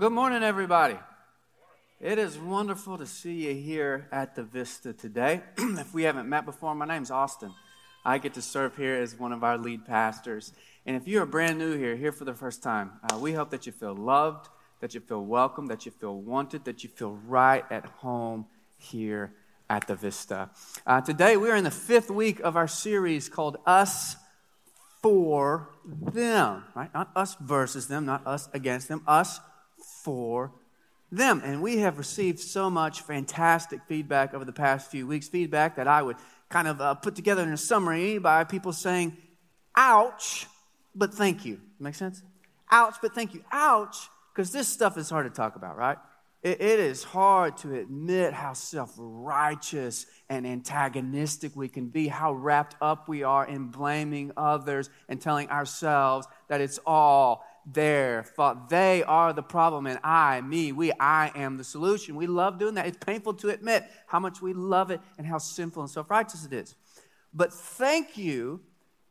good morning, everybody. It is wonderful to see you here at the Vista today. if we haven't met before, my name's Austin. I get to serve here as one of our lead pastors. And if you're brand new here, here for the first time, uh, we hope that you feel loved, that you feel welcome, that you feel wanted, that you feel right at home here at the Vista. Uh, today, we're in the fifth week of our series called Us for Them, right? Not us versus them, not us against them, us for them. And we have received so much fantastic feedback over the past few weeks, feedback that I would kind of uh, put together in a summary by people saying, ouch, but thank you. Make sense? Ouch, but thank you. Ouch, because this stuff is hard to talk about, right? it, it is hard to admit how self righteous and antagonistic we can be, how wrapped up we are in blaming others and telling ourselves that it's all their fault. They are the problem, and I, me, we, I am the solution. We love doing that. It's painful to admit how much we love it and how sinful and self righteous it is. But thank you,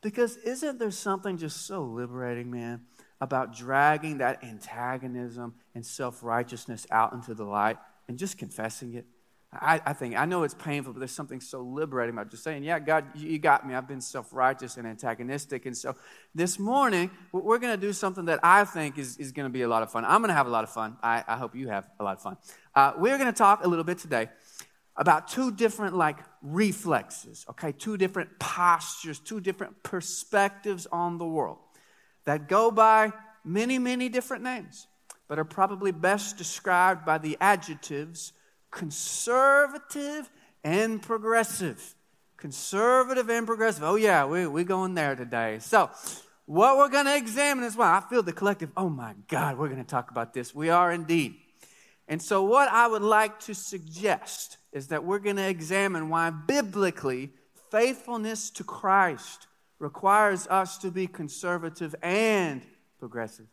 because isn't there something just so liberating, man, about dragging that antagonism and self righteousness out into the light and just confessing it? I, I, think, I know it's painful, but there's something so liberating about just saying, Yeah, God, you got me. I've been self righteous and antagonistic. And so this morning, we're going to do something that I think is, is going to be a lot of fun. I'm going to have a lot of fun. I, I hope you have a lot of fun. Uh, we're going to talk a little bit today about two different, like, reflexes, okay? Two different postures, two different perspectives on the world that go by many, many different names, but are probably best described by the adjectives conservative and progressive. Conservative and progressive. Oh, yeah, we, we're going there today. So, what we're going to examine is well, I feel the collective, oh my God, we're going to talk about this. We are indeed. And so, what I would like to suggest is that we're going to examine why biblically faithfulness to Christ requires us to be conservative and progressive,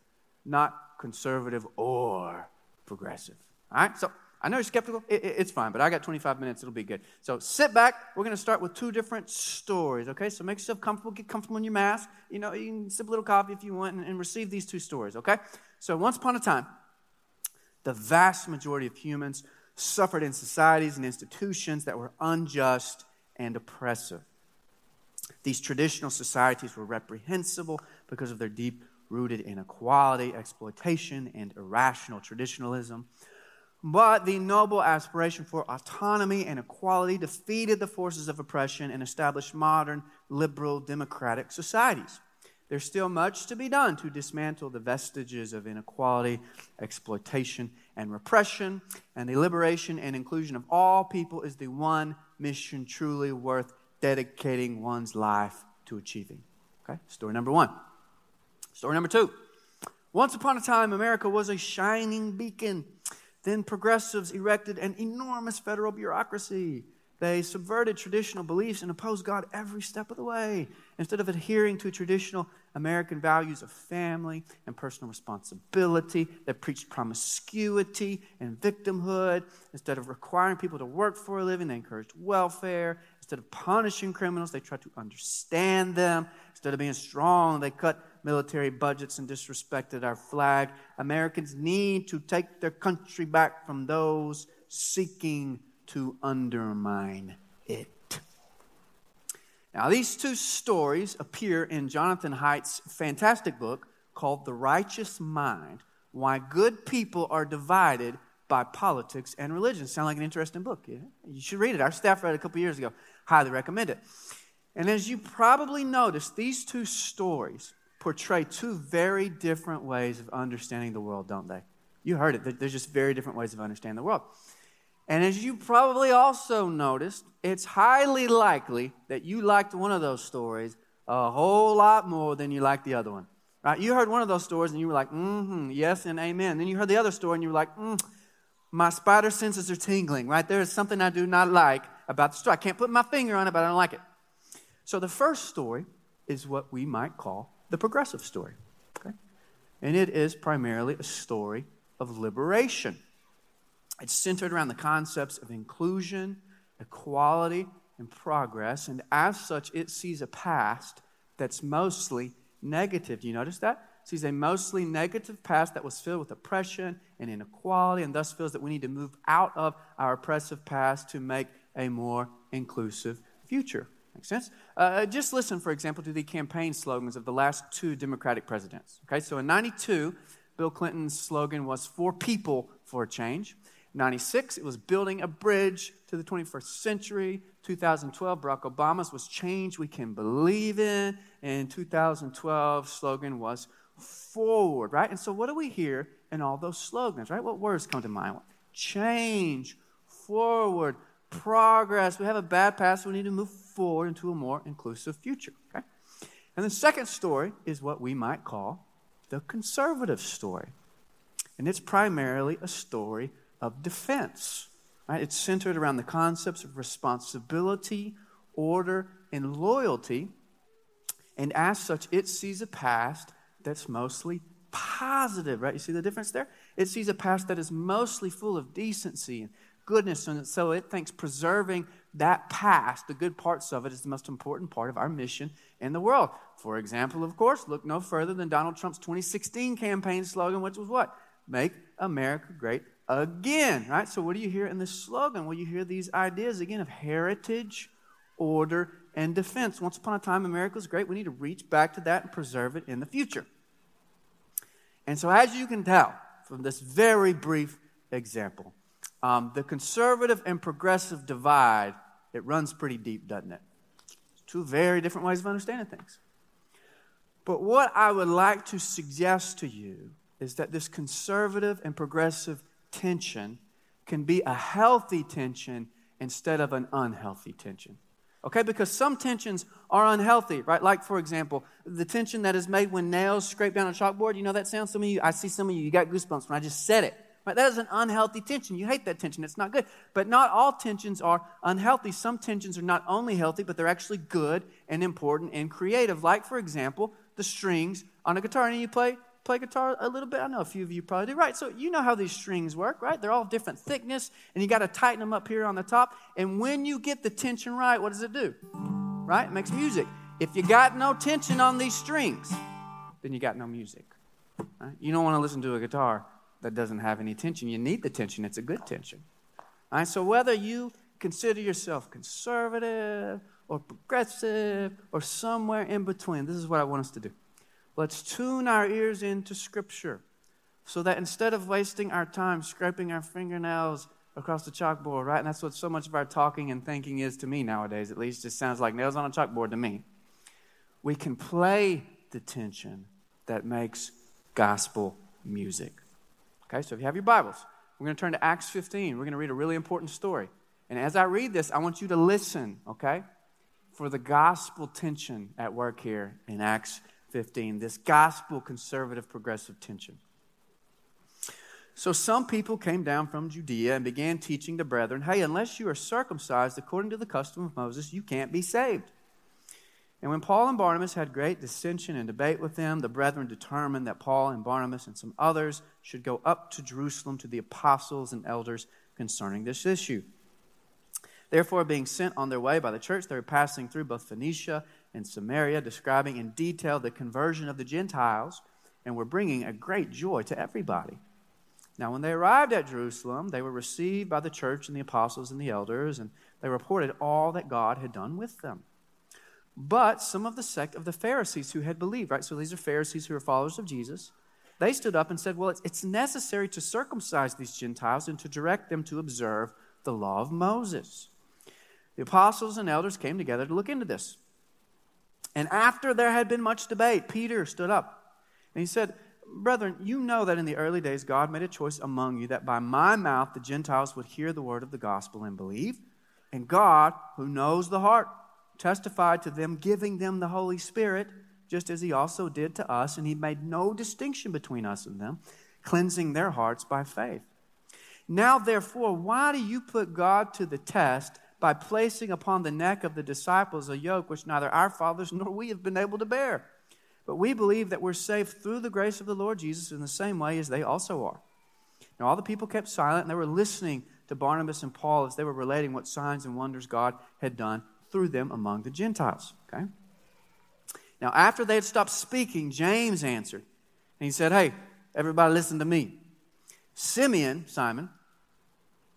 not conservative or progressive. All right? So, I know you're skeptical. It, it, it's fine, but I got 25 minutes. It'll be good. So sit back. We're going to start with two different stories, okay? So make yourself comfortable. Get comfortable in your mask. You know, you can sip a little coffee if you want and, and receive these two stories, okay? So once upon a time, the vast majority of humans suffered in societies and institutions that were unjust and oppressive. These traditional societies were reprehensible because of their deep rooted inequality, exploitation, and irrational traditionalism. But the noble aspiration for autonomy and equality defeated the forces of oppression and established modern, liberal, democratic societies. There's still much to be done to dismantle the vestiges of inequality, exploitation, and repression, and the liberation and inclusion of all people is the one mission truly worth dedicating one's life to achieving. Okay, story number one. Story number two. Once upon a time, America was a shining beacon then progressives erected an enormous federal bureaucracy. They subverted traditional beliefs and opposed God every step of the way. Instead of adhering to traditional American values of family and personal responsibility, they preached promiscuity and victimhood. Instead of requiring people to work for a living, they encouraged welfare. Instead of punishing criminals, they tried to understand them. Instead of being strong, they cut military budgets and disrespected our flag. Americans need to take their country back from those seeking to undermine it. Now, these two stories appear in Jonathan Haidt's fantastic book called The Righteous Mind Why Good People Are Divided by Politics and Religion. Sound like an interesting book. Yeah? You should read it. Our staff read it a couple years ago. Highly recommend it. And as you probably noticed, these two stories portray two very different ways of understanding the world, don't they? You heard it. There's just very different ways of understanding the world. And as you probably also noticed, it's highly likely that you liked one of those stories a whole lot more than you liked the other one. Right? You heard one of those stories and you were like, mm-hmm, yes and amen. Then you heard the other story and you were like, mm, my spider senses are tingling, right? There is something I do not like about the story. I can't put my finger on it, but I don't like it. So the first story is what we might call the progressive story. Okay? And it is primarily a story of liberation. It's centered around the concepts of inclusion, equality, and progress. And as such, it sees a past that's mostly negative. Do you notice that? sees a mostly negative past that was filled with oppression and inequality, and thus feels that we need to move out of our oppressive past to make a more inclusive future. Makes sense? Uh, just listen, for example, to the campaign slogans of the last two Democratic presidents. Okay, so in 92, Bill Clinton's slogan was For People for a Change. 96, it was building a bridge to the 21st century. 2012, Barack Obama's was change we can believe in. And 2012 slogan was forward, right? And so what do we hear in all those slogans, right? What words come to mind? Change, forward, progress. We have a bad past, we need to move forward into a more inclusive future, okay? And the second story is what we might call the conservative story. And it's primarily a story of defense. Right? It's centered around the concepts of responsibility, order, and loyalty. And as such, it sees a past that's mostly positive, right? You see the difference there? It sees a past that is mostly full of decency and goodness. And so it thinks preserving that past, the good parts of it, is the most important part of our mission in the world. For example, of course, look no further than Donald Trump's 2016 campaign slogan, which was what? Make America great again, right? So, what do you hear in this slogan? Well, you hear these ideas again of heritage, order, and defense. Once upon a time, America was great. We need to reach back to that and preserve it in the future. And so, as you can tell from this very brief example, um, the conservative and progressive divide, it runs pretty deep, doesn't it? Two very different ways of understanding things. But what I would like to suggest to you is that this conservative and progressive tension can be a healthy tension instead of an unhealthy tension. Okay, because some tensions are unhealthy, right? Like, for example, the tension that is made when nails scrape down a chalkboard. You know that sound? Some of you, I see some of you, you got goosebumps when I just said it. Right? That is an unhealthy tension. You hate that tension. It's not good. But not all tensions are unhealthy. Some tensions are not only healthy, but they're actually good and important and creative. Like, for example, the strings on a guitar. And you play play guitar a little bit? I know a few of you probably do. Right, so you know how these strings work, right? They're all different thickness, and you got to tighten them up here on the top. And when you get the tension right, what does it do? Right? It makes music. If you got no tension on these strings, then you got no music. Right? You don't want to listen to a guitar that doesn't have any tension. You need the tension, it's a good tension. All right, so whether you consider yourself conservative or progressive or somewhere in between, this is what I want us to do. Let's tune our ears into Scripture so that instead of wasting our time scraping our fingernails across the chalkboard, right? And that's what so much of our talking and thinking is to me nowadays, at least. It sounds like nails on a chalkboard to me. We can play the tension that makes gospel music. Okay, so if you have your Bibles, we're going to turn to Acts 15. We're going to read a really important story. And as I read this, I want you to listen, okay, for the gospel tension at work here in Acts 15, this gospel conservative progressive tension. So some people came down from Judea and began teaching the brethren, hey, unless you are circumcised according to the custom of Moses, you can't be saved. And when Paul and Barnabas had great dissension and debate with them, the brethren determined that Paul and Barnabas and some others should go up to Jerusalem to the apostles and elders concerning this issue. Therefore, being sent on their way by the church, they were passing through both Phoenicia and Samaria, describing in detail the conversion of the Gentiles, and were bringing a great joy to everybody. Now, when they arrived at Jerusalem, they were received by the church and the apostles and the elders, and they reported all that God had done with them. But some of the sect of the Pharisees who had believed, right? So these are Pharisees who are followers of Jesus. They stood up and said, Well, it's, it's necessary to circumcise these Gentiles and to direct them to observe the law of Moses. The apostles and elders came together to look into this. And after there had been much debate, Peter stood up and he said, Brethren, you know that in the early days God made a choice among you that by my mouth the Gentiles would hear the word of the gospel and believe. And God, who knows the heart, testified to them, giving them the Holy Spirit, just as he also did to us. And he made no distinction between us and them, cleansing their hearts by faith. Now, therefore, why do you put God to the test by placing upon the neck of the disciples a yoke which neither our fathers nor we have been able to bear? But we believe that we're saved through the grace of the Lord Jesus in the same way as they also are. Now, all the people kept silent and they were listening to Barnabas and Paul as they were relating what signs and wonders God had done through them among the Gentiles. Okay? Now, after they had stopped speaking, James answered And he said, Hey, everybody listen to me. Simeon, Simon,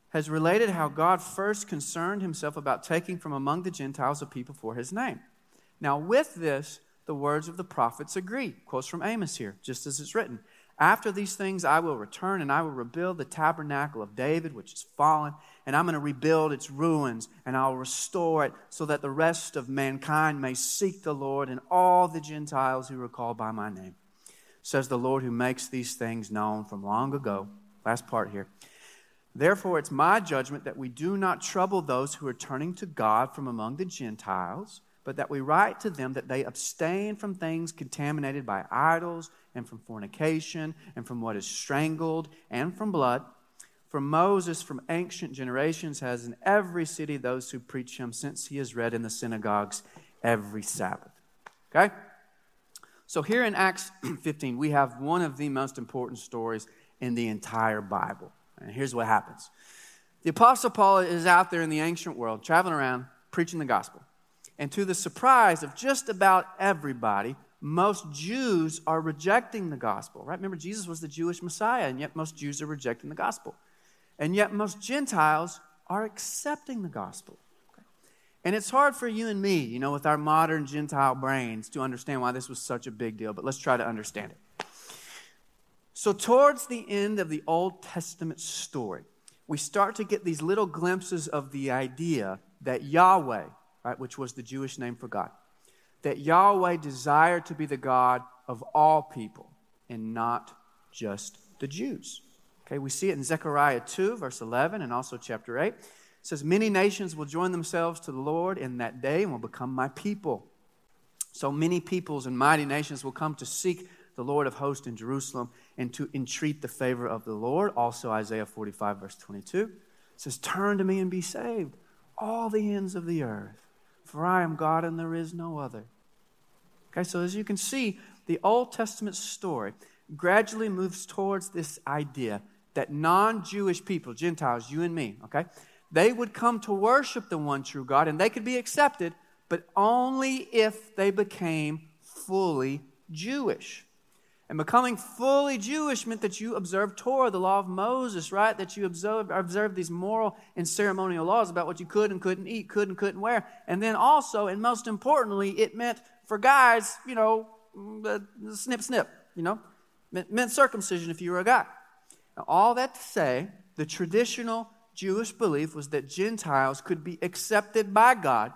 has related how God first concerned himself about taking from among the Gentiles a people for his name. Now, with this, the words of the prophets agree. Quotes from Amos here, just as it's written. After these things, I will return and I will rebuild the tabernacle of David, which is fallen, and I'm going to rebuild its ruins and I'll restore it so that the rest of mankind may seek the Lord and all the Gentiles who are called by my name. Says the Lord who makes these things known from long ago. Last part here. Therefore, it's my judgment that we do not trouble those who are turning to God from among the Gentiles but that we write to them that they abstain from things contaminated by idols, and from fornication, and from what is strangled, and from blood. For Moses from ancient generations has in every city those who preach him, since he is read in the synagogues every Sabbath. Okay? So here in Acts 15, we have one of the most important stories in the entire Bible. And here's what happens the Apostle Paul is out there in the ancient world, traveling around, preaching the gospel. And to the surprise of just about everybody, most Jews are rejecting the gospel, right? Remember, Jesus was the Jewish Messiah, and yet most Jews are rejecting the gospel. And yet most Gentiles are accepting the gospel. And it's hard for you and me, you know, with our modern Gentile brains to understand why this was such a big deal, but let's try to understand it. So, towards the end of the Old Testament story, we start to get these little glimpses of the idea that Yahweh, right, which was the Jewish name for God. That Yahweh desired to be the God of all people and not just the Jews. Okay, we see it in Zechariah 2, verse 11, and also chapter 8. It says, Many nations will join themselves to the Lord in that day and will become my people. So many peoples and mighty nations will come to seek the Lord of hosts in Jerusalem and to entreat the favor of the Lord. Also, Isaiah 45, verse 22 says, Turn to me and be saved, all the ends of the earth for I am God and there is no other. Okay, so as you can see, the Old Testament story gradually moves towards this idea that non Jewish people, Gentiles, you and me, okay, they would come to worship the one true God and they could be accepted, but only if they became fully Jewish. And becoming fully Jewish meant that you observed Torah, the law of Moses, right? That you observed, observed these moral and ceremonial laws about what you could and couldn't eat, could and couldn't wear. And then also, and most importantly, it meant for guys, you know, the, the snip, snip, you know, meant, meant circumcision if you were a guy. Now, all that to say, the traditional Jewish belief was that Gentiles could be accepted by God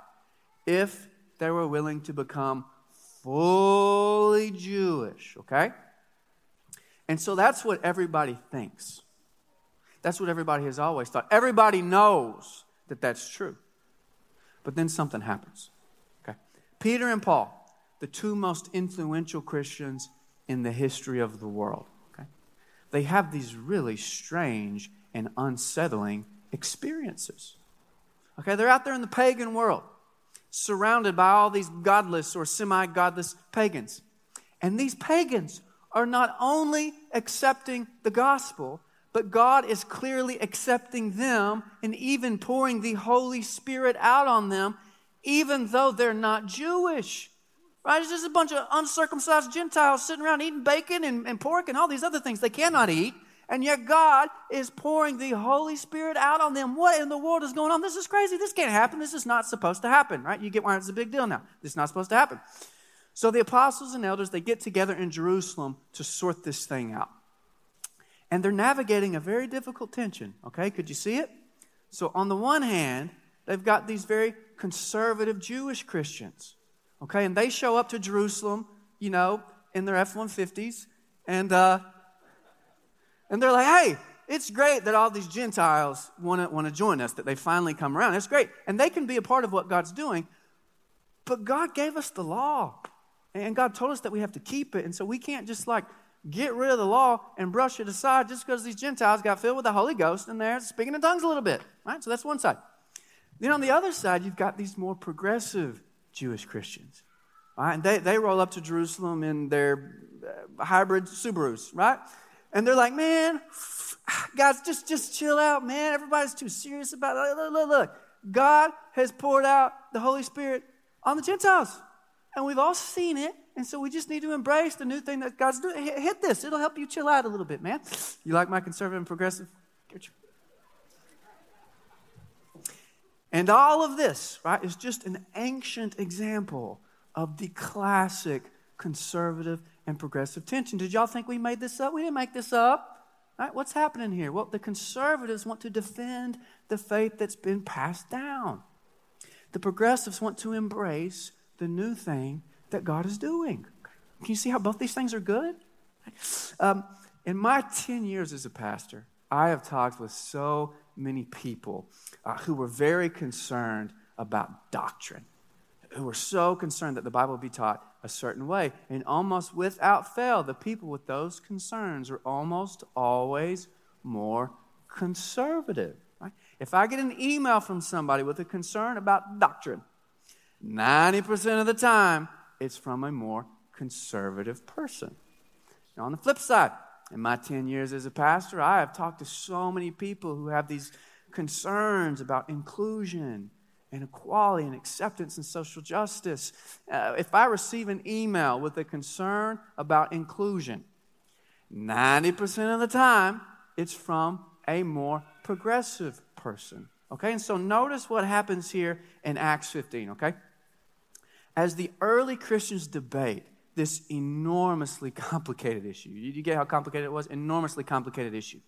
if they were willing to become fully Jewish, okay? And so that's what everybody thinks. That's what everybody has always thought. Everybody knows that that's true. But then something happens. Okay? Peter and Paul, the two most influential Christians in the history of the world, okay? They have these really strange and unsettling experiences. Okay, they're out there in the pagan world, surrounded by all these godless or semi godless pagans. And these pagans are not only accepting the gospel, but God is clearly accepting them and even pouring the Holy Spirit out on them, even though they're not Jewish. Right? It's just a bunch of uncircumcised Gentiles sitting around eating bacon and, and pork and all these other things they cannot eat. And yet God is pouring the Holy Spirit out on them. What in the world is going on? This is crazy. This can't happen. This is not supposed to happen, right? You get why it's a big deal now. This is not supposed to happen. So the apostles and elders, they get together in Jerusalem to sort this thing out. And they're navigating a very difficult tension, okay? Could you see it? So on the one hand, they've got these very conservative Jewish Christians, okay? And they show up to Jerusalem, you know, in their F-150s, and, uh, and they're like, hey, it's great that all these Gentiles want to want to join us, that they finally come around. It's great. And they can be a part of what God's doing. But God gave us the law. And God told us that we have to keep it. And so we can't just like get rid of the law and brush it aside just because these Gentiles got filled with the Holy Ghost and they're speaking in tongues a little bit. Right? So that's one side. Then on the other side, you've got these more progressive Jewish Christians. Right? And they, they roll up to Jerusalem in their uh, hybrid Subarus, right? And they're like, man, guys, just, just chill out, man. Everybody's too serious about it. Look, look, look. God has poured out the Holy Spirit on the Gentiles. and we've all seen it. And so we just need to embrace the new thing that God's doing. Hit this, it'll help you chill out a little bit, man. You like my conservative and progressive? And all of this, right, is just an ancient example of the classic conservative and progressive tension. Did y'all think we made this up? We didn't make this up. Right? What's happening here? Well, the conservatives want to defend the faith that's been passed down. The progressives want to embrace the new thing that God is doing. Can you see how both these things are good? Um, in my 10 years as a pastor, I have talked with so many people uh, who were very concerned about doctrine, who were so concerned that the Bible be taught a certain way. And almost without fail, the people with those concerns are almost always more conservative. Right? If I get an email from somebody with a concern about doctrine, 90% of the time, it's from a more conservative person. Now, on the flip side, in my 10 years as a pastor, I have talked to so many people who have these concerns about inclusion and equality and acceptance and social justice. Uh, if I receive an email with a concern about inclusion, 90% of the time, it's from a more progressive person. Okay, and so notice what happens here in Acts 15, okay? As the early Christians debate this enormously complicated issue, you get how complicated it was? Enormously complicated issue.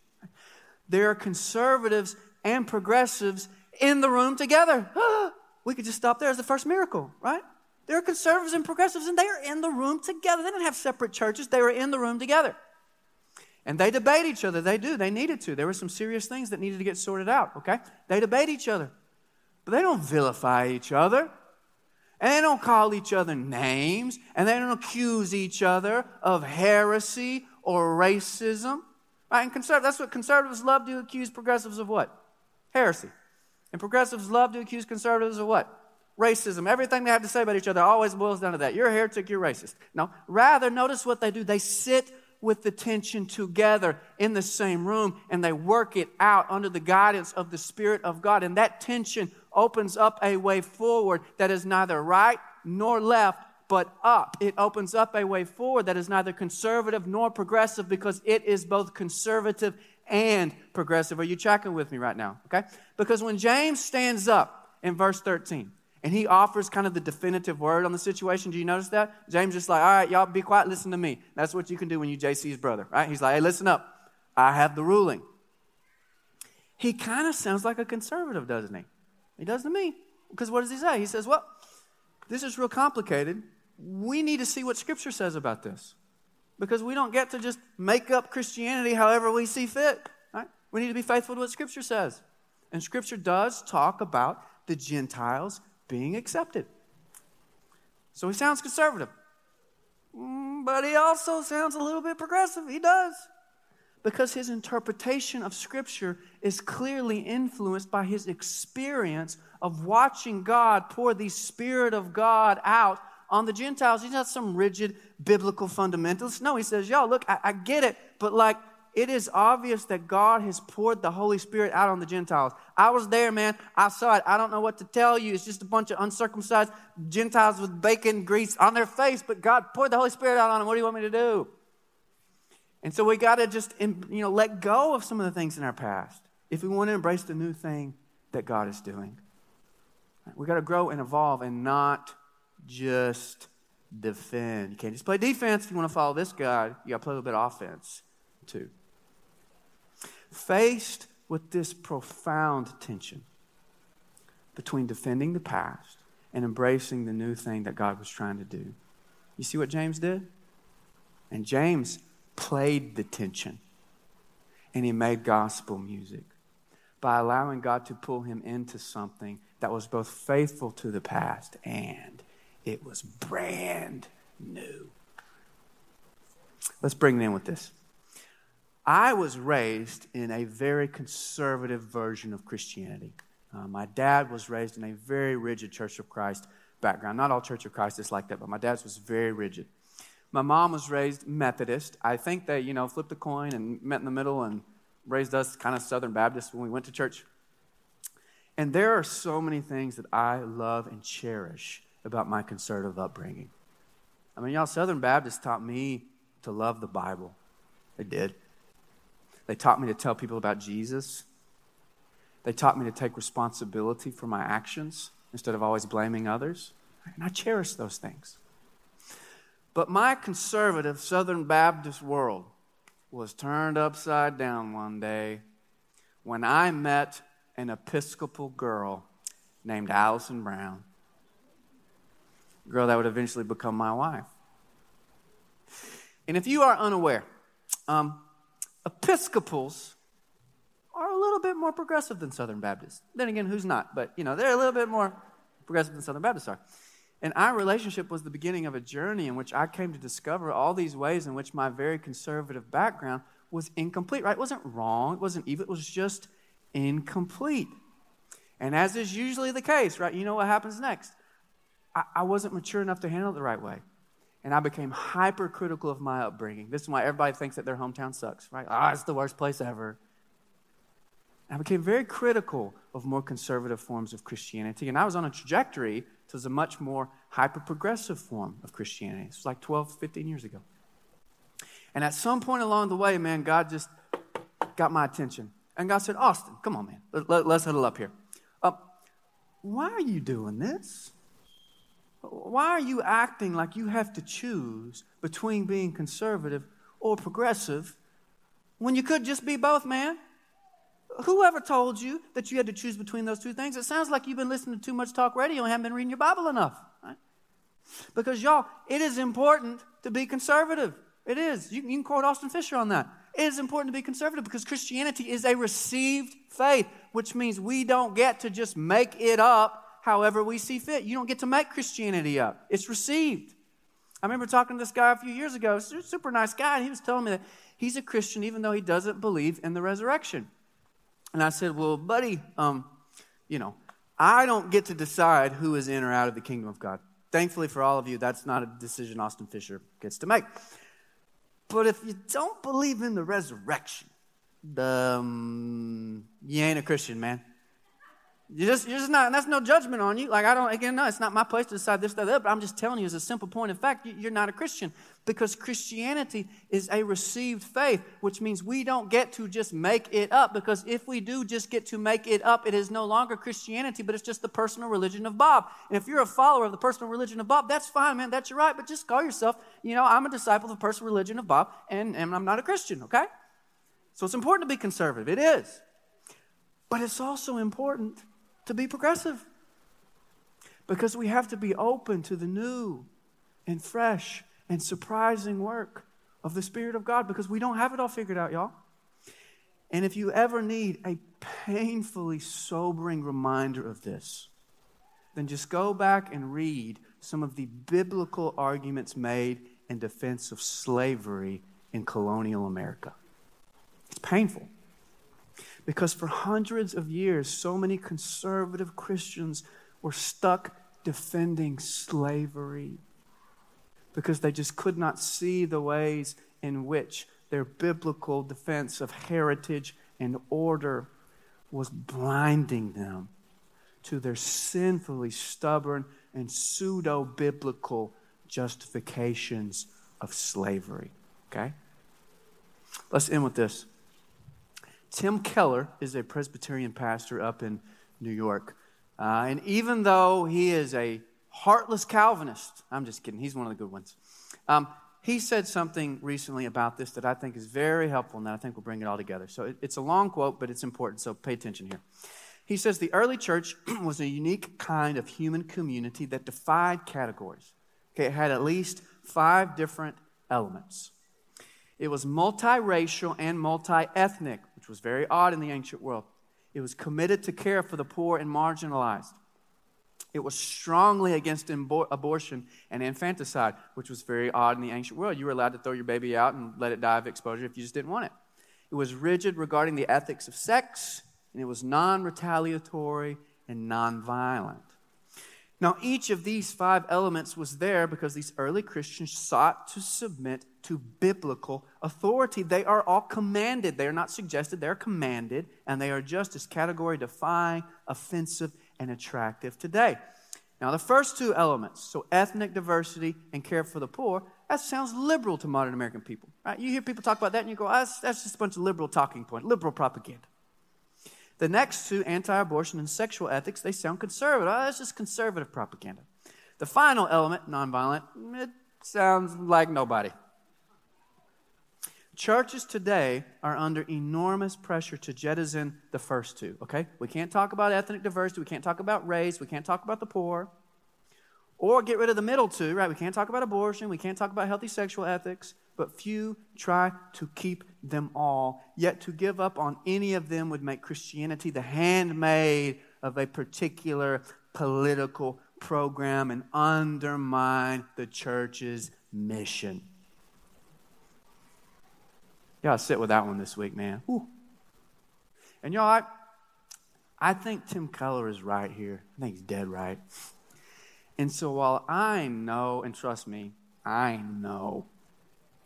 There are conservatives and progressives in the room together. we could just stop there as the first miracle, right? There are conservatives and progressives, and they are in the room together. They didn't have separate churches, they were in the room together. And they debate each other. They do. They needed to. There were some serious things that needed to get sorted out, okay? They debate each other. But they don't vilify each other. And they don't call each other names, and they don't accuse each other of heresy or racism. Right? And that's what conservatives love to accuse progressives of what? Heresy. And progressives love to accuse conservatives of what? Racism. Everything they have to say about each other always boils down to that. You're a heretic, you're racist. No, rather, notice what they do. They sit with the tension together in the same room and they work it out under the guidance of the Spirit of God. And that tension opens up a way forward that is neither right nor left, but up. It opens up a way forward that is neither conservative nor progressive because it is both conservative and progressive. Are you tracking with me right now? Okay? Because when James stands up in verse 13 and he offers kind of the definitive word on the situation, do you notice that? James just like, all right, y'all be quiet, listen to me. That's what you can do when you JC's brother, right? He's like, hey, listen up. I have the ruling. He kind of sounds like a conservative, doesn't he? He does to me. Because what does he say? He says, Well, this is real complicated. We need to see what Scripture says about this. Because we don't get to just make up Christianity however we see fit. Right? We need to be faithful to what Scripture says. And Scripture does talk about the Gentiles being accepted. So he sounds conservative. Mm, but he also sounds a little bit progressive. He does because his interpretation of Scripture is clearly influenced by his experience of watching God pour the Spirit of God out on the Gentiles. He's not some rigid biblical fundamentalist. No, he says, Yo, look, I, I get it, but like, it is obvious that God has poured the Holy Spirit out on the Gentiles. I was there, man. I saw it. I don't know what to tell you. It's just a bunch of uncircumcised Gentiles with bacon grease on their face, but God poured the Holy Spirit out on them. What do you want me to do? And so we got to just you know let go of some of the things in our past if we want to embrace the new thing that God is doing. We got to grow and evolve and not just defend. You can't just play defense if you want to follow this God. You got to play a little bit of offense too. Faced with this profound tension between defending the past and embracing the new thing that God was trying to do. You see what James did? And James played the tension and he made gospel music by allowing God to pull him into something that was both faithful to the past and it was brand new. Let's bring it in with this. I was raised in a very conservative version of Christianity. Uh, my dad was raised in a very rigid Church of Christ background. Not all Church of Christ is like that, but my dad's was very rigid. My mom was raised Methodist. I think they, you know, flipped a coin and met in the middle and raised us kind of Southern Baptist when we went to church. And there are so many things that I love and cherish about my conservative upbringing. I mean, y'all, Southern Baptists taught me to love the Bible. They did. They taught me to tell people about Jesus. They taught me to take responsibility for my actions instead of always blaming others. And I cherish those things. But my conservative Southern Baptist world was turned upside down one day when I met an Episcopal girl named Allison Brown, girl that would eventually become my wife. And if you are unaware, um, Episcopals are a little bit more progressive than Southern Baptists. Then again, who's not? But, you know, they're a little bit more progressive than Southern Baptists are. And our relationship was the beginning of a journey in which I came to discover all these ways in which my very conservative background was incomplete, right? It wasn't wrong, it wasn't evil, it was just incomplete. And as is usually the case, right, you know what happens next. I, wasn't mature enough to handle it the right way. And I became hypercritical of my upbringing. This is why everybody thinks that their hometown sucks, right? Ah, it's the worst place ever. I became very critical of more conservative forms of Christianity, and I was on a trajectory towards a much more hyper progressive form of Christianity. It's like 12, 15 years ago. And at some point along the way, man, God just got my attention. And God said, Austin, come on, man, let, us huddle up here. Uh, why are you doing this? Why are you acting like you have to choose between being conservative or progressive when you could just be both, man? Whoever told you that you had to choose between those two things? It sounds like you've been listening to too much talk radio and haven't been reading your Bible enough. Right? Because, y'all, it is important to be conservative. It is. You, you can quote Austin Fischer on that. It is important to be conservative because Christianity is a received faith, which means we don't get to just make it up however we see fit. You don't get to make Christianity up, it's received. I remember talking to this guy a few years ago, super nice guy, and he was telling me that he's a Christian even though he doesn't believe in the resurrection. And I said, Well, buddy, um, you know, I don't get to decide who is in or out of the kingdom of God. Thankfully for all of you, that's not a decision Austin Fischer gets to make. But if you don't believe in the resurrection, um, you ain't a Christian, man. You just, you're just not, that's no judgment on you. Like, I don't, again, no, it's not my place to decide this, that, that, but I'm just telling you as a simple point of fact, you're not a Christian because Christianity is a received faith, which means we don't get to just make it up because if we do just get to make it up, it is no longer Christianity, but it's just the personal religion of Bob. And if you're a follower of the personal religion of Bob, that's fine, man, that's your right, but just call yourself, you know, I'm a disciple of the personal religion of Bob and, and I'm not a Christian, okay? So it's important to be conservative. It is. But it's also important to be progressive. Because we have to be open to the new and fresh and surprising work of the Spirit of God because we don't have it all figured out, y'all. And if you ever need a painfully sobering reminder of this, then just go back and read some of the biblical arguments made in defense of slavery in colonial America. It's painful. Because for hundreds of years, so many conservative Christians were stuck defending slavery because they just could not see the ways in which their biblical defense of heritage and order was blinding them to their sinfully stubborn and pseudo biblical justifications of slavery. Okay? Let's end with this. Tim Keller is a Presbyterian pastor up in New York. Uh, and even though he is a heartless Calvinist, I'm just kidding, he's one of the good ones. Um, he said something recently about this that I think is very helpful and that I think will bring it all together. So it, it's a long quote, but it's important, so pay attention here. He says the early church was a unique kind of human community that defied categories. Okay, it had at least five different elements. It was multiracial and multiethnic, which was very odd in the ancient world. It was committed to care for the poor and marginalized. It was strongly against abortion and infanticide, which was very odd in the ancient world. You were allowed to throw your baby out and let it die of exposure if you just didn't want it. It was rigid regarding the ethics of sex, and it was non retaliatory and non violent. Now, each of these five elements was there because these early Christians sought to submit to biblical authority. They are all commanded. They are not suggested, they're commanded, and they are just as category defying, offensive, and attractive today. Now, the first two elements, so ethnic diversity and care for the poor, that sounds liberal to modern American people. Right? You hear people talk about that and you go, oh, that's, just a bunch of liberal talking points, liberal propaganda. The next two, anti abortion and sexual ethics, they sound conservative. Oh, that's just conservative propaganda. The final element, nonviolent, it sounds like nobody. Churches today are under enormous pressure to jettison the first two, okay? We can't talk about ethnic diversity, we can't talk about race, we can't talk about the poor, or get rid of the middle two, right? We can't talk about abortion, we can't talk about healthy sexual ethics, but few try to keep them all. Yet to give up on any of them would make Christianity the handmaid of a particular political program and undermine the church's mission. Y'all sit with that one this week, man. Whew. And y'all, I, I think Tim Keller is right here. I think he's dead right. And so while I know, and trust me, I know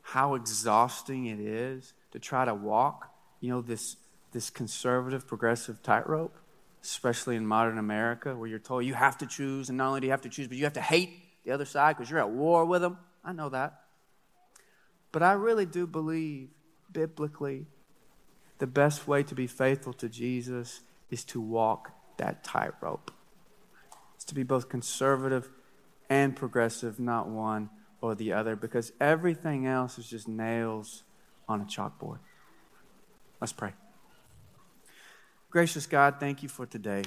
how exhausting it is to try to walk, you know, this, this conservative, progressive tightrope, especially in modern America, where you're told you have to choose, and not only do you have to choose, but you have to hate the other side because you're at war with them. I know that. But I really do believe biblically, the best way to be faithful to Jesus is to walk that tightrope. It's to be both conservative and progressive, not one or the other, because everything else is just nails on a chalkboard. Let's pray. Gracious God, thank you for today.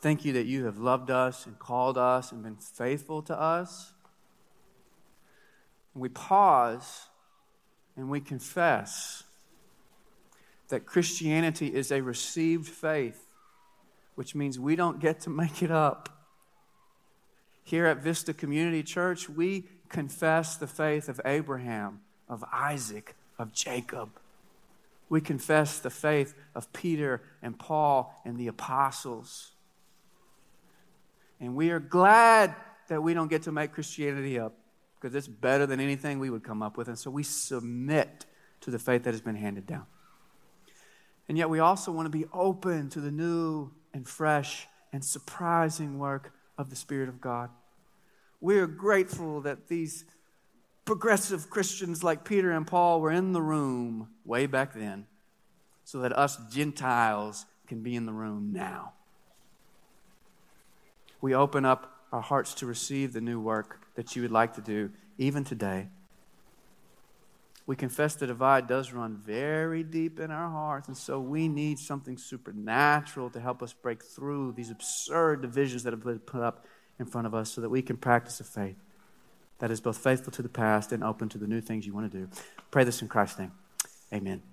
Thank you that you have loved us and called us and been faithful to us. We pause and we confess that Christianity is a received faith, which means we don't get to make it up. Here at Vista Community Church, we confess the faith of Abraham, of Isaac, of Jacob. We confess the faith of Peter and Paul and the apostles. And we are glad that we don't get to make Christianity up because it's better than anything we would come up with. And so we submit to the faith that has been handed down. And yet we also want to be open to the new and fresh and surprising work of the Spirit of God. We are grateful that these progressive Christians like Peter and Paul were in the room way back then so that us Gentiles can be in the room now. We open up our hearts to receive the new work that you would like to do, even today. We confess the divide does run very deep in our hearts, and so we need something supernatural to help us break through these absurd divisions that have been put up in front of us so that we can practice a faith that is both faithful to the past and open to the new things you want to do. Pray this in Christ's name. Amen.